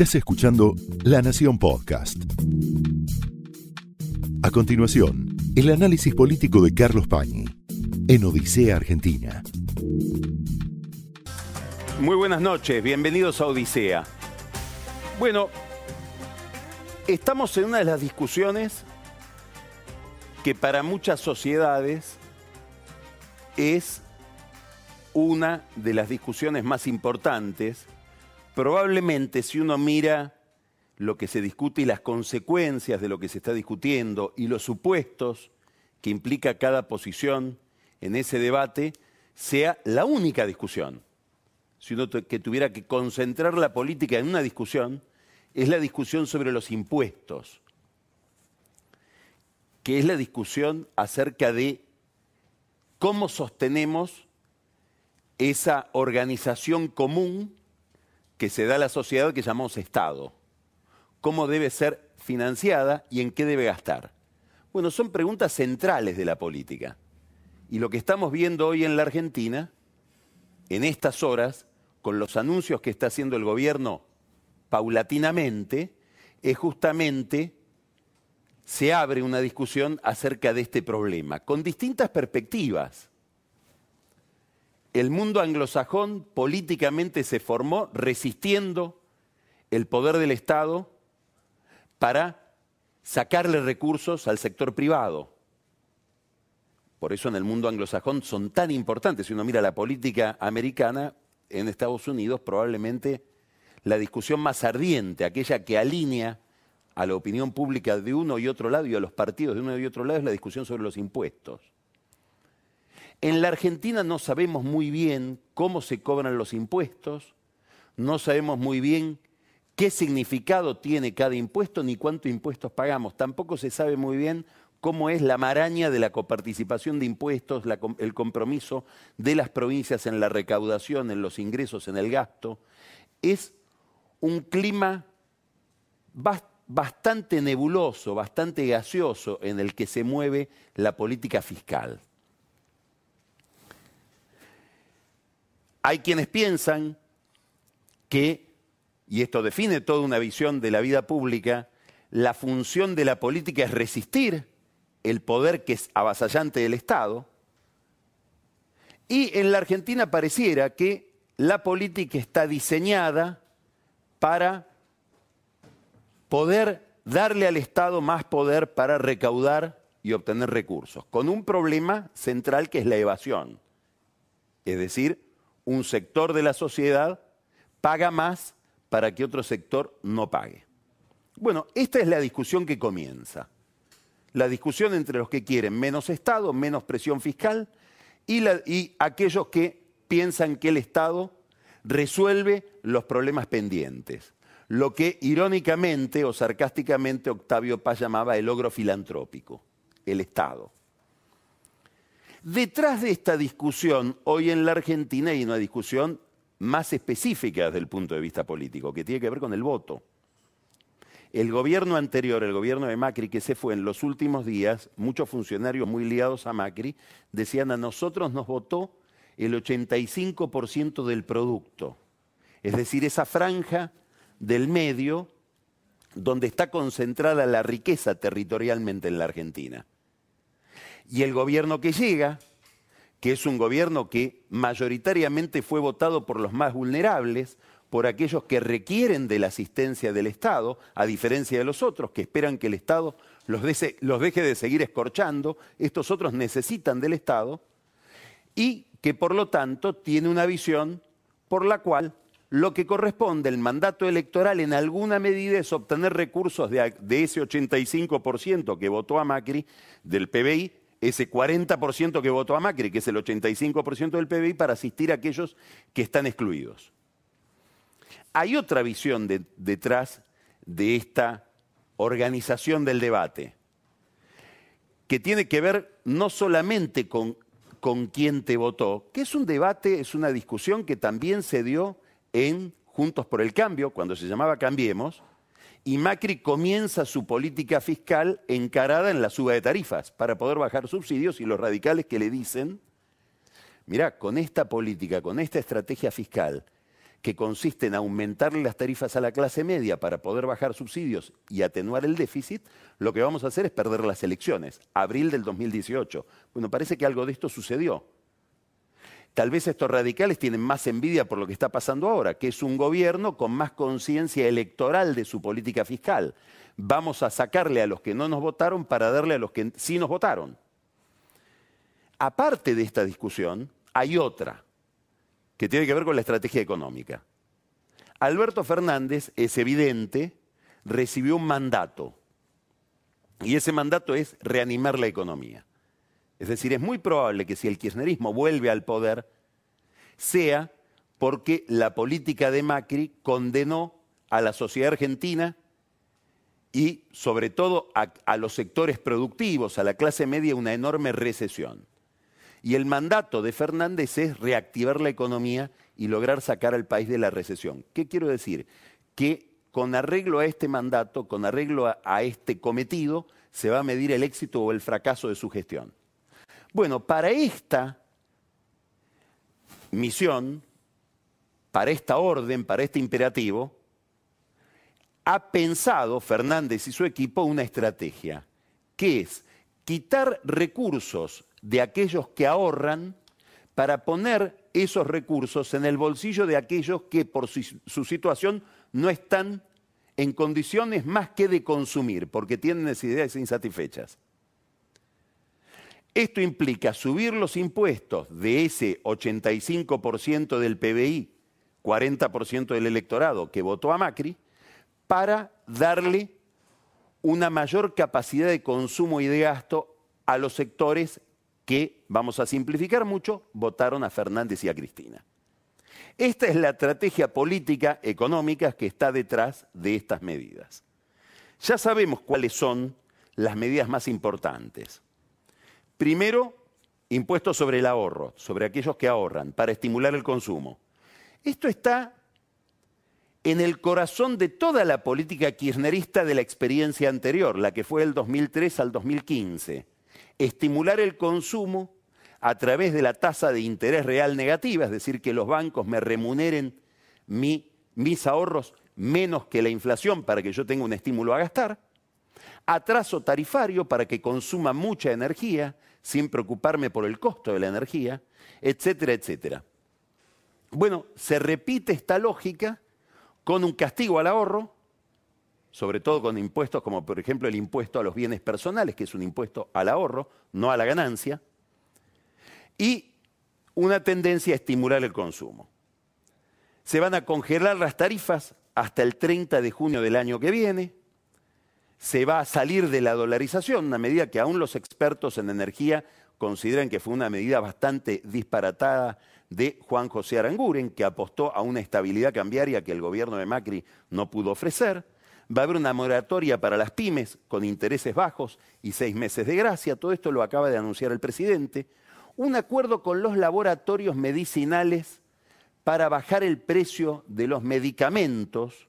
Estás escuchando La Nación Podcast. A continuación, el análisis político de Carlos Pañi en Odisea Argentina. Muy buenas noches, bienvenidos a Odisea. Bueno, estamos en una de las discusiones que para muchas sociedades es una de las discusiones más importantes. Probablemente si uno mira lo que se discute y las consecuencias de lo que se está discutiendo y los supuestos que implica cada posición en ese debate, sea la única discusión. Si uno que tuviera que concentrar la política en una discusión, es la discusión sobre los impuestos, que es la discusión acerca de cómo sostenemos esa organización común que se da a la sociedad que llamamos Estado. ¿Cómo debe ser financiada y en qué debe gastar? Bueno, son preguntas centrales de la política. Y lo que estamos viendo hoy en la Argentina, en estas horas, con los anuncios que está haciendo el gobierno paulatinamente, es justamente se abre una discusión acerca de este problema, con distintas perspectivas el mundo anglosajón políticamente se formó resistiendo el poder del Estado para sacarle recursos al sector privado. Por eso en el mundo anglosajón son tan importantes. Si uno mira la política americana, en Estados Unidos probablemente la discusión más ardiente, aquella que alinea a la opinión pública de uno y otro lado y a los partidos de uno y otro lado, es la discusión sobre los impuestos. En la Argentina no sabemos muy bien cómo se cobran los impuestos, no sabemos muy bien qué significado tiene cada impuesto ni cuántos impuestos pagamos. Tampoco se sabe muy bien cómo es la maraña de la coparticipación de impuestos, el compromiso de las provincias en la recaudación, en los ingresos, en el gasto. Es un clima bastante nebuloso, bastante gaseoso en el que se mueve la política fiscal. Hay quienes piensan que, y esto define toda una visión de la vida pública, la función de la política es resistir el poder que es avasallante del Estado. Y en la Argentina pareciera que la política está diseñada para poder darle al Estado más poder para recaudar y obtener recursos, con un problema central que es la evasión. Es decir, un sector de la sociedad paga más para que otro sector no pague. Bueno, esta es la discusión que comienza. La discusión entre los que quieren menos Estado, menos presión fiscal y, aquellos que piensan que el Estado resuelve los problemas pendientes. Lo que irónicamente o sarcásticamente Octavio Paz llamaba el logro filantrópico, el Estado. Detrás de esta discusión, hoy en la Argentina hay una discusión más específica desde el punto de vista político, que tiene que ver con el voto. El gobierno anterior, el gobierno de Macri, que se fue en los últimos días, muchos funcionarios muy ligados a Macri, decían a nosotros nos votó el 85% del producto. Es decir, esa franja del medio donde está concentrada la riqueza territorialmente en la Argentina. Y el gobierno que llega, que es un gobierno que mayoritariamente fue votado por los más vulnerables, por aquellos que requieren de la asistencia del Estado, a diferencia de los otros que esperan que el Estado los, deje de seguir escorchando, estos otros necesitan del Estado, y que por lo tanto tiene una visión por la cual lo que corresponde el mandato electoral en alguna medida es obtener recursos de, de ese 85% que votó a Macri del PBI ese 40% que votó a Macri, que es el 85% del PBI, para asistir a aquellos que están excluidos. Hay otra visión detrás de esta organización del debate, que tiene que ver no solamente con, con quién te votó, que es un debate, es una discusión que también se dio en Juntos por el Cambio, cuando se llamaba Cambiemos, y Macri comienza su política fiscal encarada en la suba de tarifas para poder bajar subsidios y los radicales que le dicen, mira, con esta política, con esta estrategia fiscal, que consiste en aumentarle las tarifas a la clase media para poder bajar subsidios y atenuar el déficit, lo que vamos a hacer es perder las elecciones, abril del 2018. Bueno, parece que algo de esto sucedió. Tal vez estos radicales tienen más envidia por lo que está pasando ahora, que es un gobierno con más conciencia electoral de su política fiscal. Vamos a sacarle a los que no nos votaron para darle a los que sí nos votaron. Aparte de esta discusión, hay otra que tiene que ver con la estrategia económica. Alberto Fernández, es evidente, recibió un mandato. Y ese mandato es reanimar la economía. Es decir, es muy probable que si el kirchnerismo vuelve al poder, sea porque la política de Macri condenó a la sociedad argentina y sobre todo a, los sectores productivos, a la clase media, una enorme recesión. Y el mandato de Fernández es reactivar la economía y lograr sacar al país de la recesión. ¿Qué quiero decir? Que con arreglo a este mandato, con arreglo a este cometido, se va a medir el éxito o el fracaso de su gestión. Bueno, para esta misión, para esta orden, para este imperativo, ha pensado Fernández y su equipo una estrategia, que es quitar recursos de aquellos que ahorran para poner esos recursos en el bolsillo de aquellos que por su, su, situación no están en condiciones más que de consumir, porque tienen necesidades insatisfechas. Esto implica subir los impuestos de ese 85% del PBI, 40% del electorado que votó a Macri, para darle una mayor capacidad de consumo y de gasto a los sectores que, vamos a simplificar mucho, votaron a Fernández y a Cristina. Esta es la estrategia política económica que está detrás de estas medidas. Ya sabemos cuáles son las medidas más importantes. Primero, impuestos sobre el ahorro, sobre aquellos que ahorran, para estimular el consumo. Esto está en el corazón de toda la política kirchnerista de la experiencia anterior, la que fue del 2003 al 2015 estimular el consumo a través de la tasa de interés real negativa, es decir, que los bancos me remuneren mi, mis ahorros menos que la inflación para que yo tenga un estímulo a gastar, atraso tarifario para que consuma mucha energía sin preocuparme por el costo de la energía, etcétera, etcétera. Bueno, se repite esta lógica con un castigo al ahorro, sobre todo con impuestos como por ejemplo el impuesto a los bienes personales, que es un impuesto al ahorro, no a la ganancia, y una tendencia a estimular el consumo. Se van a congelar las tarifas hasta el 30 de junio del año que viene, se va a salir de la dolarización, una medida que aún los expertos en energía consideran que fue una medida bastante disparatada de Juan José Aranguren, que apostó a una estabilidad cambiaria que el gobierno de Macri no pudo ofrecer Va a haber una moratoria para las pymes con intereses bajos y seis meses de gracia. Todo esto lo acaba de anunciar el presidente. Un acuerdo con los laboratorios medicinales para bajar el precio de los medicamentos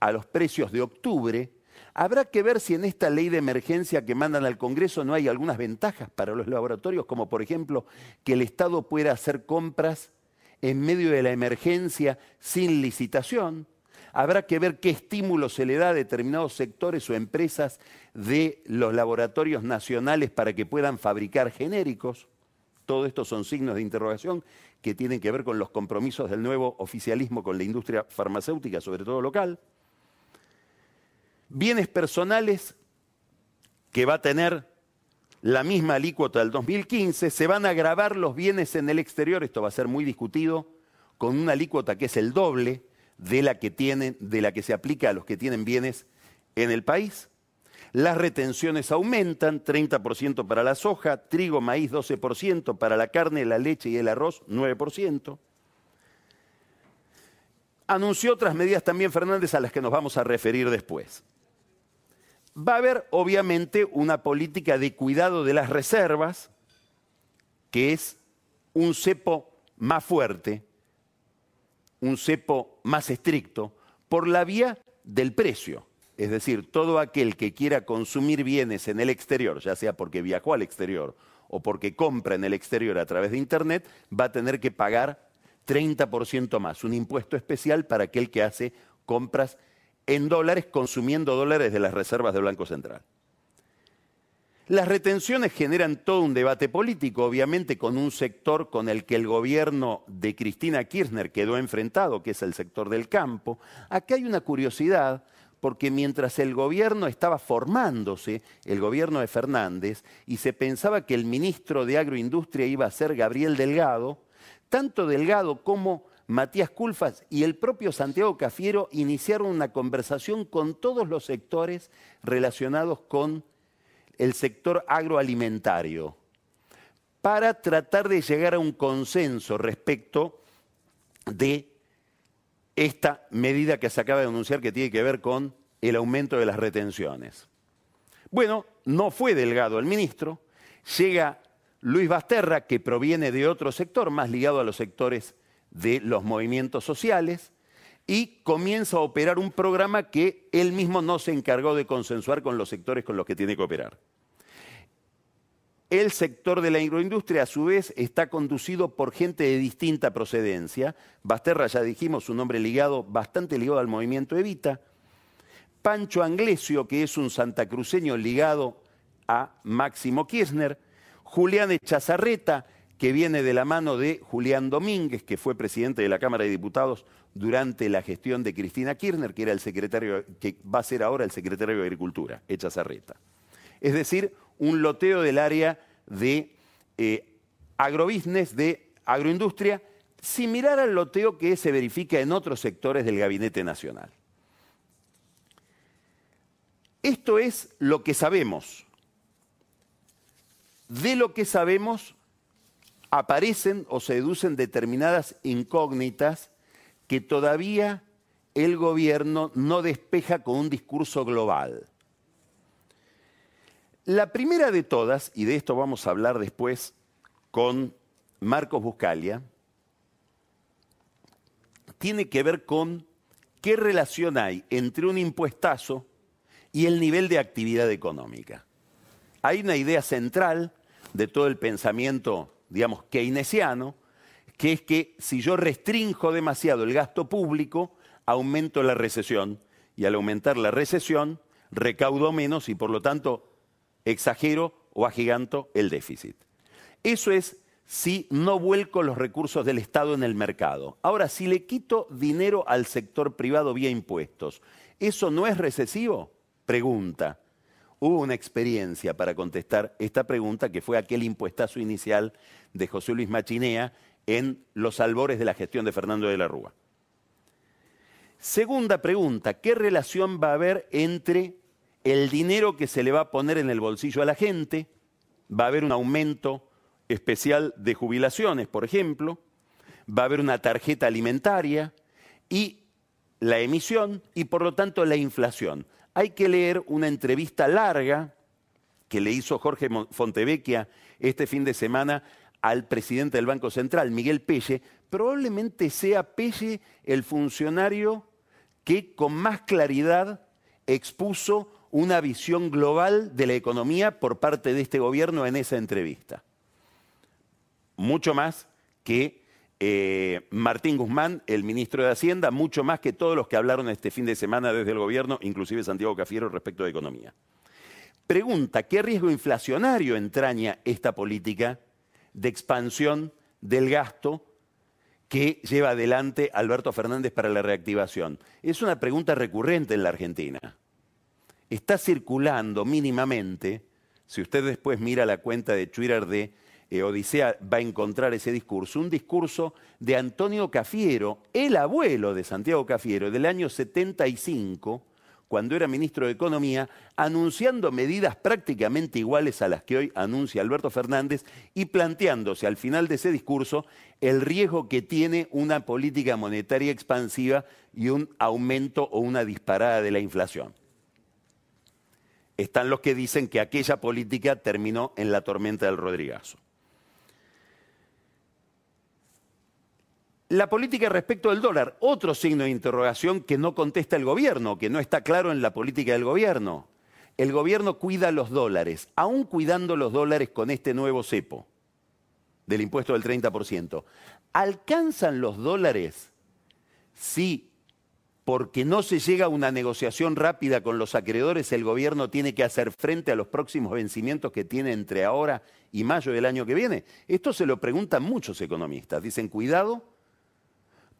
a los precios de octubre. Habrá que ver si en esta ley de emergencia que mandan al Congreso no hay algunas ventajas para los laboratorios, como por ejemplo que el Estado pueda hacer compras en medio de la emergencia sin licitación Habrá que ver qué estímulo se le da a determinados sectores o empresas de los laboratorios nacionales para que puedan fabricar genéricos. Todo esto son signos de interrogación que tienen que ver con los compromisos del nuevo oficialismo con la industria farmacéutica, sobre todo local. Bienes personales que va a tener la misma alícuota del 2015, se van a grabar los bienes en el exterior, esto va a ser muy discutido, con una alícuota que es el doble, de la que tienen, de la que se aplica a los que tienen bienes en el país. Las retenciones aumentan, 30% para la soja, trigo, maíz 12%, para la carne, la leche y el arroz 9%. Anunció otras medidas también Fernández a las que nos vamos a referir después. Va a haber obviamente una política de cuidado de las reservas, que es un cepo más fuerte un cepo más estricto por la vía del precio. Es decir, todo aquel que quiera consumir bienes en el exterior, ya sea porque viajó al exterior o porque compra en el exterior a través de Internet, va a tener que pagar 30% más, un impuesto especial para aquel que hace compras en dólares consumiendo dólares de las reservas del Banco Central. Las retenciones generan todo un debate político, obviamente con un sector con el que el gobierno de Cristina Kirchner quedó enfrentado, que es el sector del campo. Acá hay una curiosidad, porque mientras el gobierno estaba formándose, el gobierno de Fernández, y se pensaba que el ministro de Agroindustria iba a ser Gabriel Delgado, tanto Delgado como Matías Culfas y el propio Santiago Cafiero iniciaron una conversación con todos los sectores relacionados con el sector agroalimentario para tratar de llegar a un consenso respecto de esta medida que se acaba de anunciar que tiene que ver con el aumento de las retenciones. Bueno, no fue Delgado el ministro, llega Luis Basterra, que proviene de otro sector, más ligado a los sectores de los movimientos sociales, y comienza a operar un programa que él mismo no se encargó de consensuar con los sectores con los que tiene que operar. El sector de la agroindustria, a su vez, está conducido por gente de distinta procedencia. Basterra, ya dijimos, un hombre ligado, bastante ligado al movimiento Evita. Pancho Anglesio, que es un santacruceño ligado a Máximo Kirchner. Julián Echazarreta, que viene de la mano de Julián Domínguez, que fue presidente de la Cámara de Diputados durante la gestión de Cristina Kirchner, que era el secretario, que va a ser ahora el secretario de Agricultura, Echazarreta. Es decir, un loteo del área de eh, agrobusiness, de agroindustria, similar al loteo que se verifica en otros sectores del Gabinete Nacional. Esto es lo que sabemos. De lo que sabemos aparecen o se deducen determinadas incógnitas que todavía el gobierno no despeja con un discurso global. La primera de todas, y de esto vamos a hablar después con Marcos Buscalia, tiene que ver con qué relación hay entre un impuestazo y el nivel de actividad económica. Hay una idea central de todo el pensamiento, digamos, keynesiano, que es que si yo restrinjo demasiado el gasto público, aumento la recesión, y al aumentar la recesión, recaudo menos y por lo tanto exagero o agiganto el déficit. Eso es si no vuelco los recursos del Estado en el mercado. Ahora, si le quito dinero al sector privado vía impuestos, ¿eso no es recesivo? Pregunta. Hubo una experiencia para contestar esta pregunta que fue aquel impuestazo inicial de José Luis Machinea en los albores de la gestión de Fernando de la Rúa. Segunda pregunta, ¿qué relación va a haber entre el dinero que se le va a poner en el bolsillo a la gente, va a haber un aumento especial de jubilaciones, por ejemplo, va a haber una tarjeta alimentaria y la emisión y por lo tanto la inflación. Hay que leer una entrevista larga que le hizo Jorge Fontevecchia este fin de semana al presidente del Banco Central, Miguel Pelle. Probablemente sea Pelle el funcionario que con más claridad expuso una visión global de la economía por parte de este gobierno en esa entrevista. Mucho más que eh, Martín Guzmán, el ministro de Hacienda, mucho más que todos los que hablaron este fin de semana desde el gobierno, inclusive Santiago Cafiero, respecto de economía. Pregunta, ¿qué riesgo inflacionario entraña esta política de expansión del gasto que lleva adelante Alberto Fernández para la reactivación? Es una pregunta recurrente en la Argentina está circulando mínimamente, si usted después mira la cuenta de Twitter de eh, Odisea, va a encontrar ese discurso, un discurso de Antonio Cafiero, el abuelo de Santiago Cafiero, del año 75, cuando era ministro de Economía, anunciando medidas prácticamente iguales a las que hoy anuncia Alberto Fernández y planteándose al final de ese discurso el riesgo que tiene una política monetaria expansiva y un aumento o una disparada de la inflación están los que dicen que aquella política terminó en la tormenta del Rodrigazo. La política respecto del dólar, otro signo de interrogación que no contesta el gobierno, que no está claro en la política del gobierno. El gobierno cuida los dólares, aún cuidando los dólares con este nuevo cepo. del impuesto del 30%. ¿Alcanzan los dólares si porque no se llega a una negociación rápida con los acreedores, el gobierno tiene que hacer frente a los próximos vencimientos que tiene entre ahora y mayo del año que viene? Esto se lo preguntan muchos economistas. Dicen, cuidado,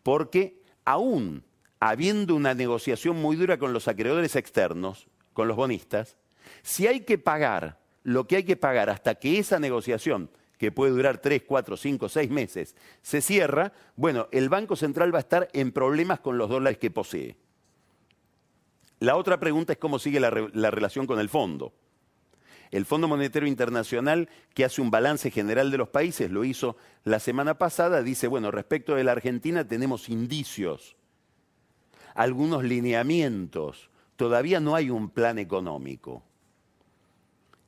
porque aún habiendo una negociación muy dura con los acreedores externos, con los bonistas, si hay que pagar lo que hay que pagar hasta que esa negociación que puede durar 3, 4, 5, 6 meses, se cierra, bueno, el Banco Central va a estar en problemas con los dólares que posee. La otra pregunta es cómo sigue la, la relación con el fondo. El Fondo Monetario Internacional, que hace un balance general de los países, lo hizo la semana pasada, dice, bueno, respecto de la Argentina tenemos indicios, algunos lineamientos, todavía no hay un plan económico.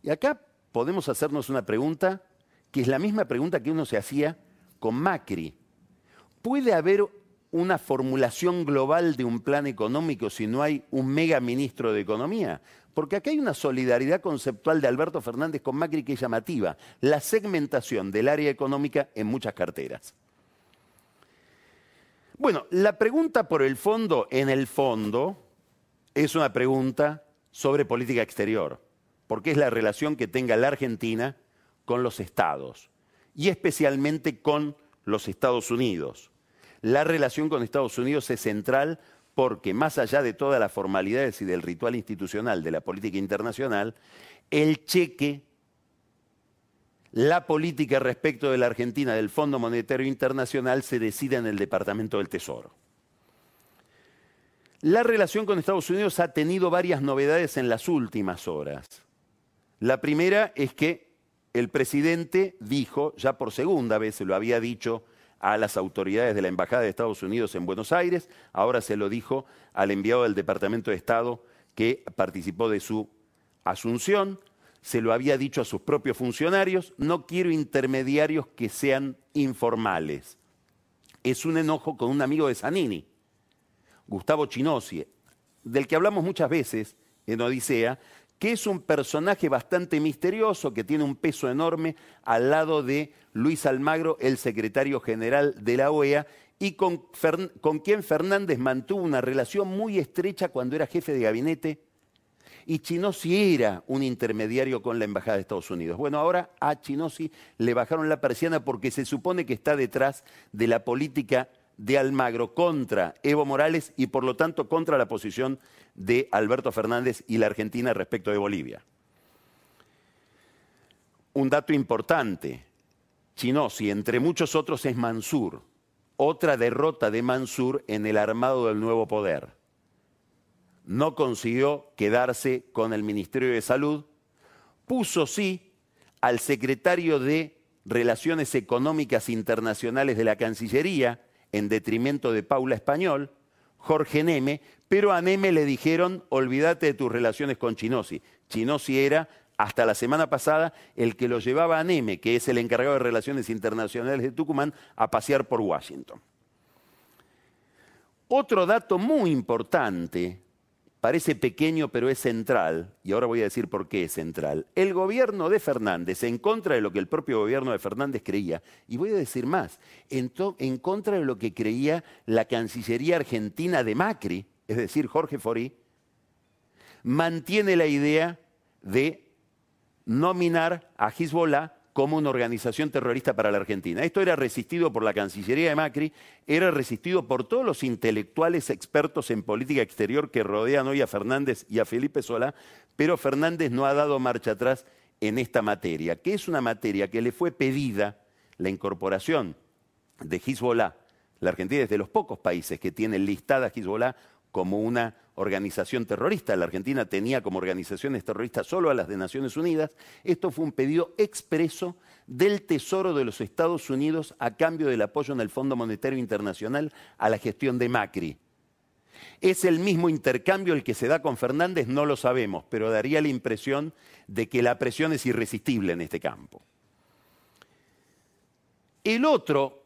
Y acá podemos hacernos una pregunta que es la misma pregunta que uno se hacía con Macri. ¿Puede haber una formulación global de un plan económico si no hay un mega ministro de Economía? Porque acá hay una solidaridad conceptual de Alberto Fernández con Macri que es llamativa, la segmentación del área económica en muchas carteras. Bueno, la pregunta por el fondo, en el fondo, es una pregunta sobre política exterior, porque es la relación que tenga la Argentina con los estados y especialmente con los Estados Unidos. La relación con Estados Unidos es central porque más allá de todas las formalidades y del ritual institucional de la política internacional, el cheque, la política respecto de la Argentina del Fondo Monetario Internacional se decide en el Departamento del Tesoro. La relación con Estados Unidos ha tenido varias novedades en las últimas horas. La primera es que el presidente dijo, ya por segunda vez se lo había dicho a las autoridades de la Embajada de Estados Unidos en Buenos Aires, ahora se lo dijo al enviado del Departamento de Estado que participó de su asunción, se lo había dicho a sus propios funcionarios, no quiero intermediarios que sean informales. Es un enojo con un amigo de Zanini, Gustavo Chinosi, del que hablamos muchas veces en Odisea, que es un personaje bastante misterioso, que tiene un peso enorme al lado de Luis Almagro, el secretario general de la OEA, y con, quien Fernández mantuvo una relación muy estrecha cuando era jefe de gabinete. Y Chinosi era un intermediario con la Embajada de Estados Unidos. Bueno, ahora a Chinosi le bajaron la persiana porque se supone que está detrás de la política de Almagro contra Evo Morales y por lo tanto contra la posición de Alberto Fernández y la Argentina respecto de Bolivia. Un dato importante, Chinosi, entre muchos otros, es Mansur, otra derrota de Mansur en el armado del nuevo poder. No consiguió quedarse con el Ministerio de Salud, puso sí al secretario de Relaciones Económicas Internacionales de la Cancillería, en detrimento de Paula Español, Jorge Neme, pero a Neme le dijeron, olvídate de tus relaciones con Chinosi. Chinosi era, hasta la semana pasada, el que lo llevaba a Neme, que es el encargado de Relaciones Internacionales de Tucumán, a pasear por Washington. Otro dato muy importante Parece pequeño, pero es central, y ahora voy a decir por qué es central. El gobierno de Fernández, en contra de lo que el propio gobierno de Fernández creía, y voy a decir más, en, contra de lo que creía la Cancillería Argentina de Macri, es decir, Jorge Forí, mantiene la idea de nominar a Hezbollah como una organización terrorista para la Argentina. Esto era resistido por la Cancillería de Macri, era resistido por todos los intelectuales expertos en política exterior que rodean hoy a Fernández y a Felipe Solá, pero Fernández no ha dado marcha atrás en esta materia, que es una materia que le fue pedida la incorporación de Hezbollah. La Argentina es de los pocos países que tiene listada Hezbollah como una organización terrorista. La Argentina tenía como organizaciones terroristas solo a las de Naciones Unidas. Esto fue un pedido expreso del Tesoro de los Estados Unidos a cambio del apoyo en el Fondo Monetario Internacional a la gestión de Macri. ¿Es el mismo intercambio el que se da con Fernández? No lo sabemos, pero daría la impresión de que la presión es irresistible en este campo. El otro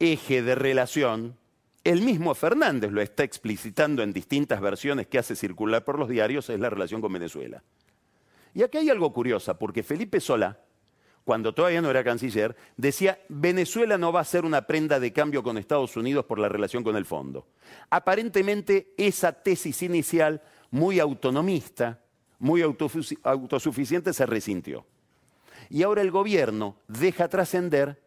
eje de relación el mismo Fernández lo está explicitando en distintas versiones que hace circular por los diarios, es la relación con Venezuela. Y aquí hay algo curioso, porque Felipe Solá, cuando todavía no era canciller, decía, Venezuela no va a ser una prenda de cambio con Estados Unidos por la relación con el fondo. Aparentemente esa tesis inicial, muy autonomista, muy autosuficiente, se resintió. Y ahora el gobierno deja trascender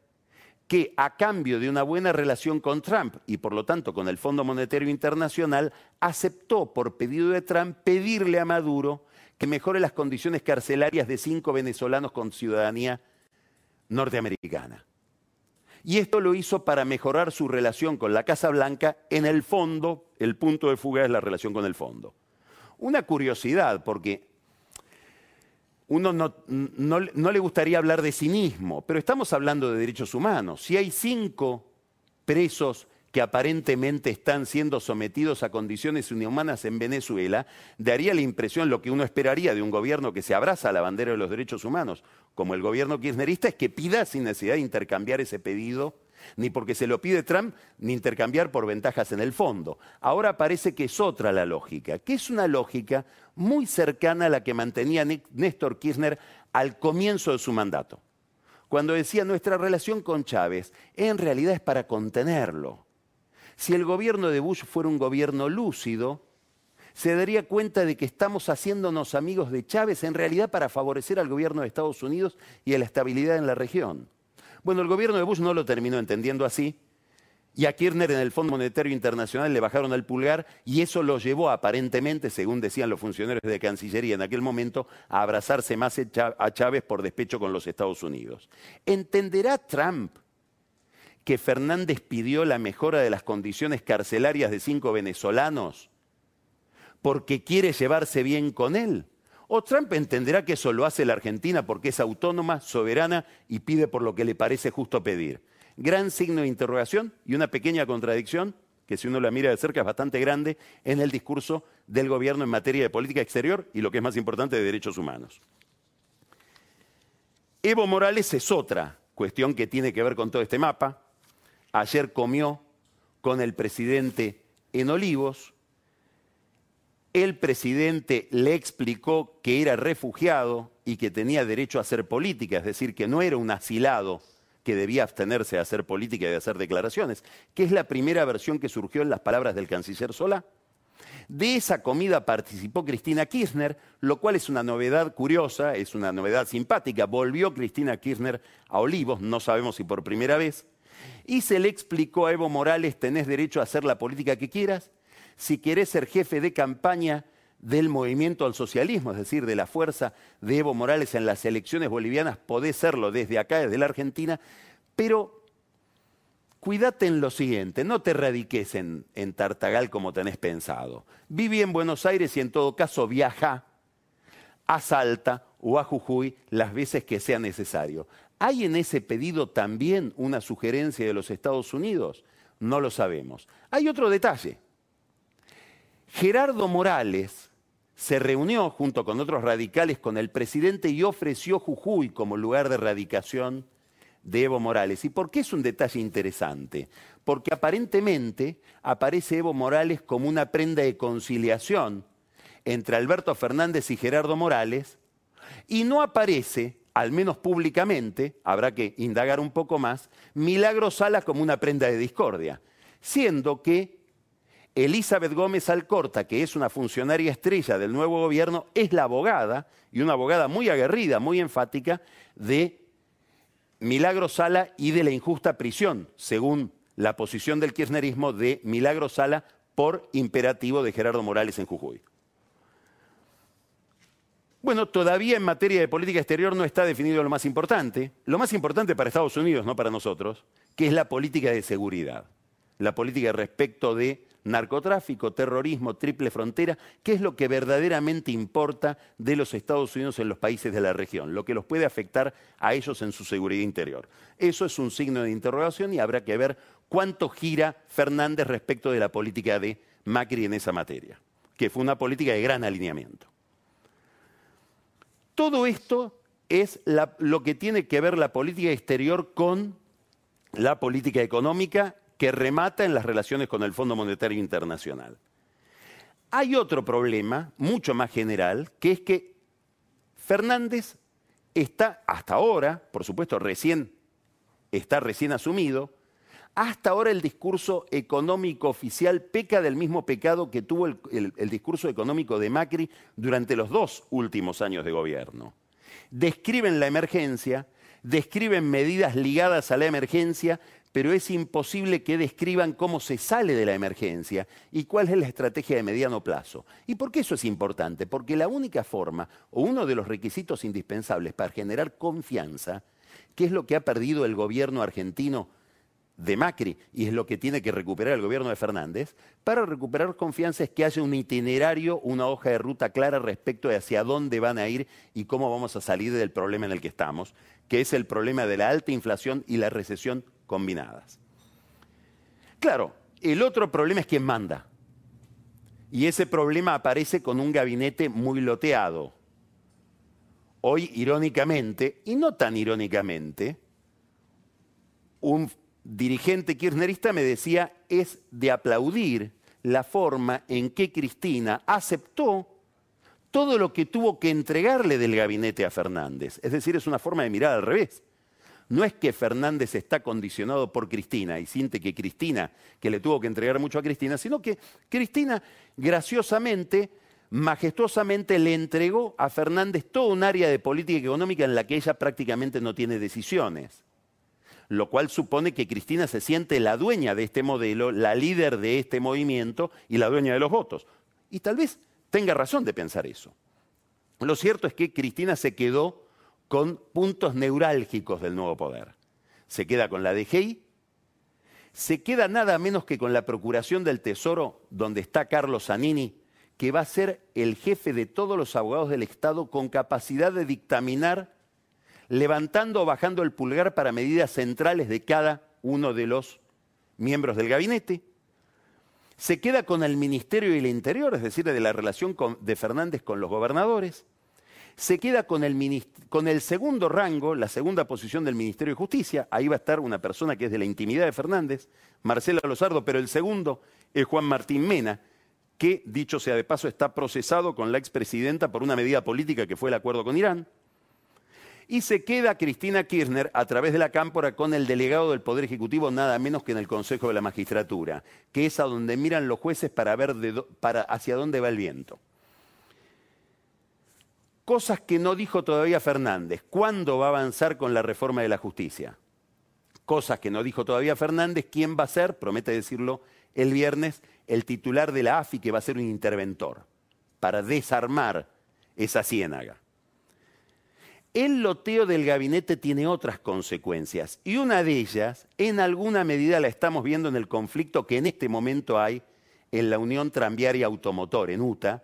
que a cambio de una buena relación con Trump y por lo tanto con el Fondo Monetario Internacional, aceptó por pedido de Trump pedirle a Maduro que mejore las condiciones carcelarias de cinco venezolanos con ciudadanía norteamericana. Y esto lo hizo para mejorar su relación con la Casa Blanca. En el fondo, el punto de fuga es la relación con el fondo. Una curiosidad, porque uno no, no, le gustaría hablar de cinismo, pero estamos hablando de derechos humanos. Si hay cinco presos que aparentemente están siendo sometidos a condiciones inhumanas en Venezuela, daría la impresión, lo que uno esperaría de un gobierno que se abraza a la bandera de los derechos humanos, como el gobierno kirchnerista, es que pida sin necesidad de intercambiar ese pedido, ni porque se lo pide Trump, ni intercambiar por ventajas en el fondo. Ahora parece que es otra la lógica, que es una lógica muy cercana a la que mantenía Néstor Kirchner al comienzo de su mandato. Cuando decía nuestra relación con Chávez en realidad es para contenerlo si el gobierno de Bush fuera un gobierno lúcido, se daría cuenta de que estamos haciéndonos amigos de Chávez en realidad para favorecer al gobierno de Estados Unidos y a la estabilidad en la región. Bueno, el gobierno de Bush no lo terminó entendiendo así, y a Kirchner en el Fondo Monetario Internacional le bajaron el pulgar y eso lo llevó aparentemente, según decían los funcionarios de Cancillería en aquel momento, a abrazarse más a Chávez por despecho con los Estados Unidos. ¿Entenderá Trump que Fernández pidió la mejora de las condiciones carcelarias de cinco venezolanos porque quiere llevarse bien con él. O Trump entenderá que eso lo hace la Argentina porque es autónoma, soberana y pide por lo que le parece justo pedir. Gran signo de interrogación y una pequeña contradicción, que si uno la mira de cerca es bastante grande, en el discurso del gobierno en materia de política exterior y lo que es más importante de derechos humanos. Evo Morales es otra cuestión que tiene que ver con todo este mapa ayer comió con el presidente en Olivos. El presidente le explicó que era refugiado y que tenía derecho a hacer política, es decir, que no era un asilado que debía abstenerse de hacer política y de hacer declaraciones, que es la primera versión que surgió en las palabras del canciller Solá. De esa comida participó Cristina Kirchner, lo cual es una novedad curiosa, es una novedad simpática. Volvió Cristina Kirchner a Olivos, no sabemos si por primera vez, y se le explicó a Evo Morales, tenés derecho a hacer la política que quieras, si querés ser jefe de campaña del movimiento al socialismo, es decir, de la fuerza de Evo Morales en las elecciones bolivianas, podés serlo desde acá, desde la Argentina, pero cuídate en lo siguiente, no te radiques en, Tartagal como tenés pensado. Viví en Buenos Aires y en todo caso viaja a Salta o a Jujuy las veces que sea necesario. ¿Hay en ese pedido también una sugerencia de los Estados Unidos? No lo sabemos. Hay otro detalle. Gerardo Morales se reunió junto con otros radicales con el presidente y ofreció Jujuy como lugar de radicación de Evo Morales. ¿Y por qué es un detalle interesante? Porque aparentemente aparece Evo Morales como una prenda de conciliación entre Alberto Fernández y Gerardo Morales y no aparece al menos públicamente, habrá que indagar un poco más, Milagro Sala como una prenda de discordia, siendo que Elizabeth Gómez Alcorta, que es una funcionaria estrella del nuevo gobierno, es la abogada, y una abogada muy aguerrida, muy enfática, de Milagro Sala y de la injusta prisión, según la posición del kirchnerismo de Milagro Sala por imperativo de Gerardo Morales en Jujuy. Bueno, todavía en materia de política exterior no está definido lo más importante, lo más importante para Estados Unidos, no para nosotros, que es la política de seguridad, la política respecto de narcotráfico, terrorismo, triple frontera, qué es lo que verdaderamente importa de los Estados Unidos en los países de la región, lo que los puede afectar a ellos en su seguridad interior. Eso es un signo de interrogación y habrá que ver cuánto gira Fernández respecto de la política de Macri en esa materia, que fue una política de gran alineamiento. Todo esto es lo que tiene que ver la política exterior con la política económica que remata en las relaciones con el Fondo Monetario Internacional. Hay otro problema, mucho más general, que es que Fernández está hasta ahora, por supuesto, recién está recién asumido, hasta ahora el discurso económico oficial peca del mismo pecado que tuvo el, el, discurso económico de Macri durante los dos últimos años de gobierno. Describen la emergencia, describen medidas ligadas a la emergencia, pero es imposible que describan cómo se sale de la emergencia y cuál es la estrategia de mediano plazo. ¿Y por qué eso es importante? Porque la única forma o uno de los requisitos indispensables para generar confianza, que es lo que ha perdido el gobierno argentino de Macri y es lo que tiene que recuperar el gobierno de Fernández, para recuperar confianza es que haya un itinerario, una hoja de ruta clara respecto de hacia dónde van a ir y cómo vamos a salir del problema en el que estamos, que es el problema de la alta inflación y la recesión combinadas. Claro, el otro problema es quién manda. Y ese problema aparece con un gabinete muy loteado. Hoy, irónicamente, y no tan irónicamente, un dirigente kirchnerista me decía, es de aplaudir la forma en que Cristina aceptó todo lo que tuvo que entregarle del gabinete a Fernández. Es decir, es una forma de mirar al revés. No es que Fernández está condicionado por Cristina y siente que Cristina, que le tuvo que entregar mucho a Cristina, sino que Cristina graciosamente, majestuosamente le entregó a Fernández todo un área de política económica en la que ella prácticamente no tiene decisiones lo cual supone que Cristina se siente la dueña de este modelo, la líder de este movimiento y la dueña de los votos. Y tal vez tenga razón de pensar eso. Lo cierto es que Cristina se quedó con puntos neurálgicos del nuevo poder. Se queda con la DGI, se queda nada menos que con la Procuración del Tesoro, donde está Carlos Zanini, que va a ser el jefe de todos los abogados del Estado con capacidad de dictaminar levantando o bajando el pulgar para medidas centrales de cada uno de los miembros del gabinete. Se queda con el Ministerio del Interior, es decir, de la relación de Fernández con los gobernadores. Se queda con el, con el segundo rango, la segunda posición del Ministerio de Justicia. Ahí va a estar una persona que es de la intimidad de Fernández, Marcela Lozardo, pero el segundo es Juan Martín Mena, que, dicho sea de paso, está procesado con la expresidenta por una medida política que fue el acuerdo con Irán y se queda Cristina Kirchner a través de la cámpora con el delegado del Poder Ejecutivo nada menos que en el Consejo de la Magistratura, que es a donde miran los jueces para ver hacia dónde va el viento. Cosas que no dijo todavía Fernández. ¿Cuándo va a avanzar con la reforma de la justicia? Cosas que no dijo todavía Fernández. ¿Quién va a ser? Promete decirlo el viernes, el titular de la AFI que va a ser un interventor para desarmar esa ciénaga. El loteo del gabinete tiene otras consecuencias y una de ellas, en alguna medida la estamos viendo en el conflicto que en este momento hay en la Unión Tranviaria Automotor, en UTA,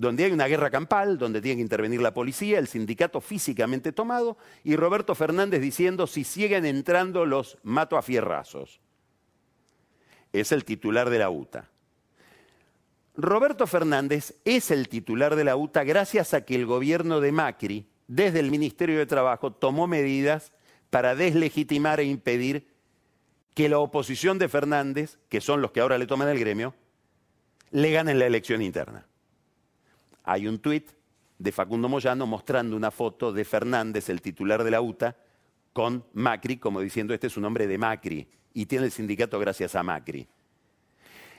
donde hay una guerra campal, donde tiene que intervenir la policía, el sindicato físicamente tomado y Roberto Fernández diciendo si siguen entrando los mato a fierrazos. Es el titular de la UTA. Roberto Fernández es el titular de la UTA gracias a que el gobierno de Macri desde el Ministerio de Trabajo tomó medidas para deslegitimar e impedir que la oposición de Fernández, que son los que ahora le toman el gremio, le ganen la elección interna. Hay un tuit de Facundo Moyano mostrando una foto de Fernández, el titular de la UTA, con Macri, como diciendo este es un hombre de Macri y tiene el sindicato gracias a Macri.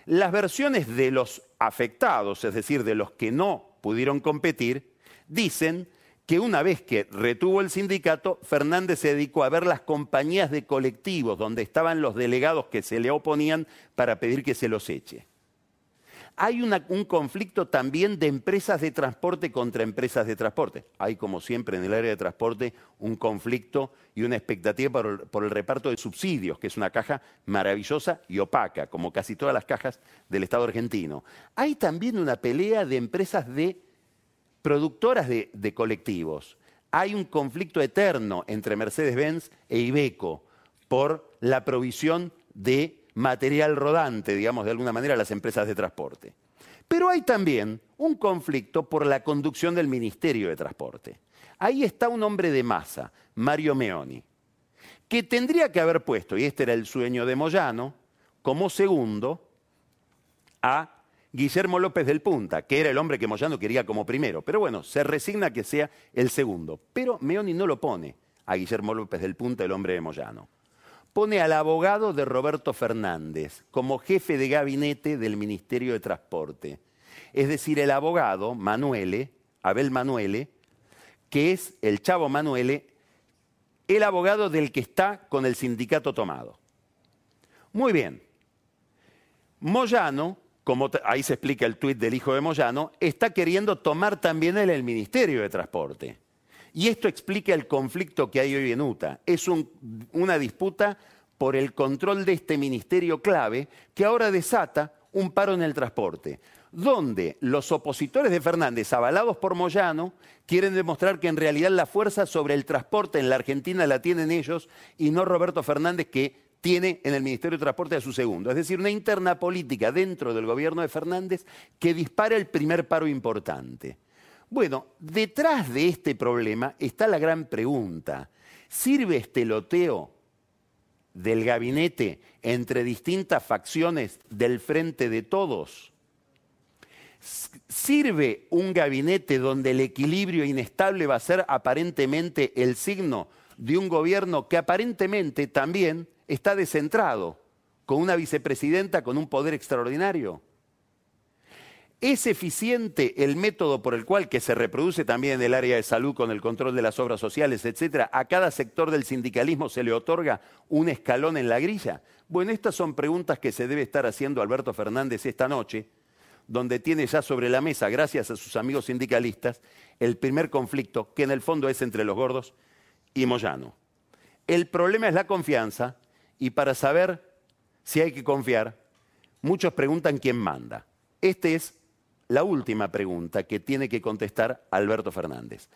Las versiones de los afectados, es decir, de los que no pudieron competir, dicen que una vez que retuvo el sindicato, Fernández se dedicó a ver las compañías de colectivos donde estaban los delegados que se le oponían para pedir que se los eche. Hay un conflicto también de empresas de transporte contra empresas de transporte. Hay, como siempre, en el área de transporte un conflicto y una expectativa por, el reparto de subsidios, que es una caja maravillosa y opaca, como casi todas las cajas del Estado argentino. Hay también una pelea de empresas de productoras de, colectivos. Hay un conflicto eterno entre Mercedes-Benz e Ibeco por la provisión de material rodante, digamos de alguna manera, a las empresas de transporte. Pero hay también un conflicto por la conducción del Ministerio de Transporte. Ahí está un hombre de masa, Mario Meoni, que tendría que haber puesto, y este era el sueño de Moyano, como segundo a Guillermo López del Punta, que era el hombre que Moyano quería como primero. Pero bueno, se resigna que sea el segundo. Pero Meoni no lo pone a Guillermo López del Punta, el hombre de Moyano. Pone al abogado de Roberto Fernández como jefe de gabinete del Ministerio de Transporte. Es decir, el abogado, Manuele, Abel Manuele, que es el chavo Manuele, el abogado del que está con el sindicato tomado. Muy bien. Moyano como ahí se explica el tuit del hijo de Moyano, está queriendo tomar también él el Ministerio de Transporte. Y esto explica el conflicto que hay hoy en UTA. Es una disputa por el control de este ministerio clave que ahora desata un paro en el transporte, donde los opositores de Fernández, avalados por Moyano, quieren demostrar que en realidad la fuerza sobre el transporte en la Argentina la tienen ellos y no Roberto Fernández, que tiene en el Ministerio de Transporte a su segundo. Es decir, una interna política dentro del gobierno de Fernández que dispara el primer paro importante. Bueno, detrás de este problema está la gran pregunta. ¿Sirve este loteo del gabinete entre distintas facciones del frente de todos? ¿Sirve un gabinete donde el equilibrio inestable va a ser aparentemente el signo de un gobierno que aparentemente también está descentrado, con una vicepresidenta con un poder extraordinario. ¿Es eficiente el método por el cual, que se reproduce también en el área de salud con el control de las obras sociales, etcétera, a cada sector del sindicalismo se le otorga un escalón en la grilla? Bueno, estas son preguntas que se debe estar haciendo Alberto Fernández esta noche, donde tiene ya sobre la mesa, gracias a sus amigos sindicalistas, el primer conflicto, que en el fondo es entre los gordos y Moyano. El problema es la confianza y para saber si hay que confiar, muchos preguntan quién manda. Esta es la última pregunta que tiene que contestar Alberto Fernández.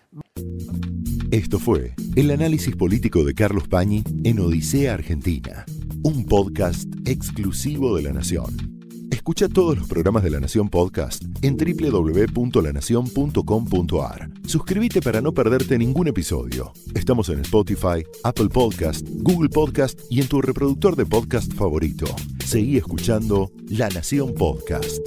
Esto fue el análisis político de Carlos Pañi en Odisea Argentina, un podcast exclusivo de la Nación. Escucha todos los programas de La Nación Podcast en www.lanacion.com.ar. Suscríbete para no perderte ningún episodio. Estamos en Spotify, Apple Podcast, Google Podcast y en tu reproductor de podcast favorito. Seguí escuchando La Nación Podcast.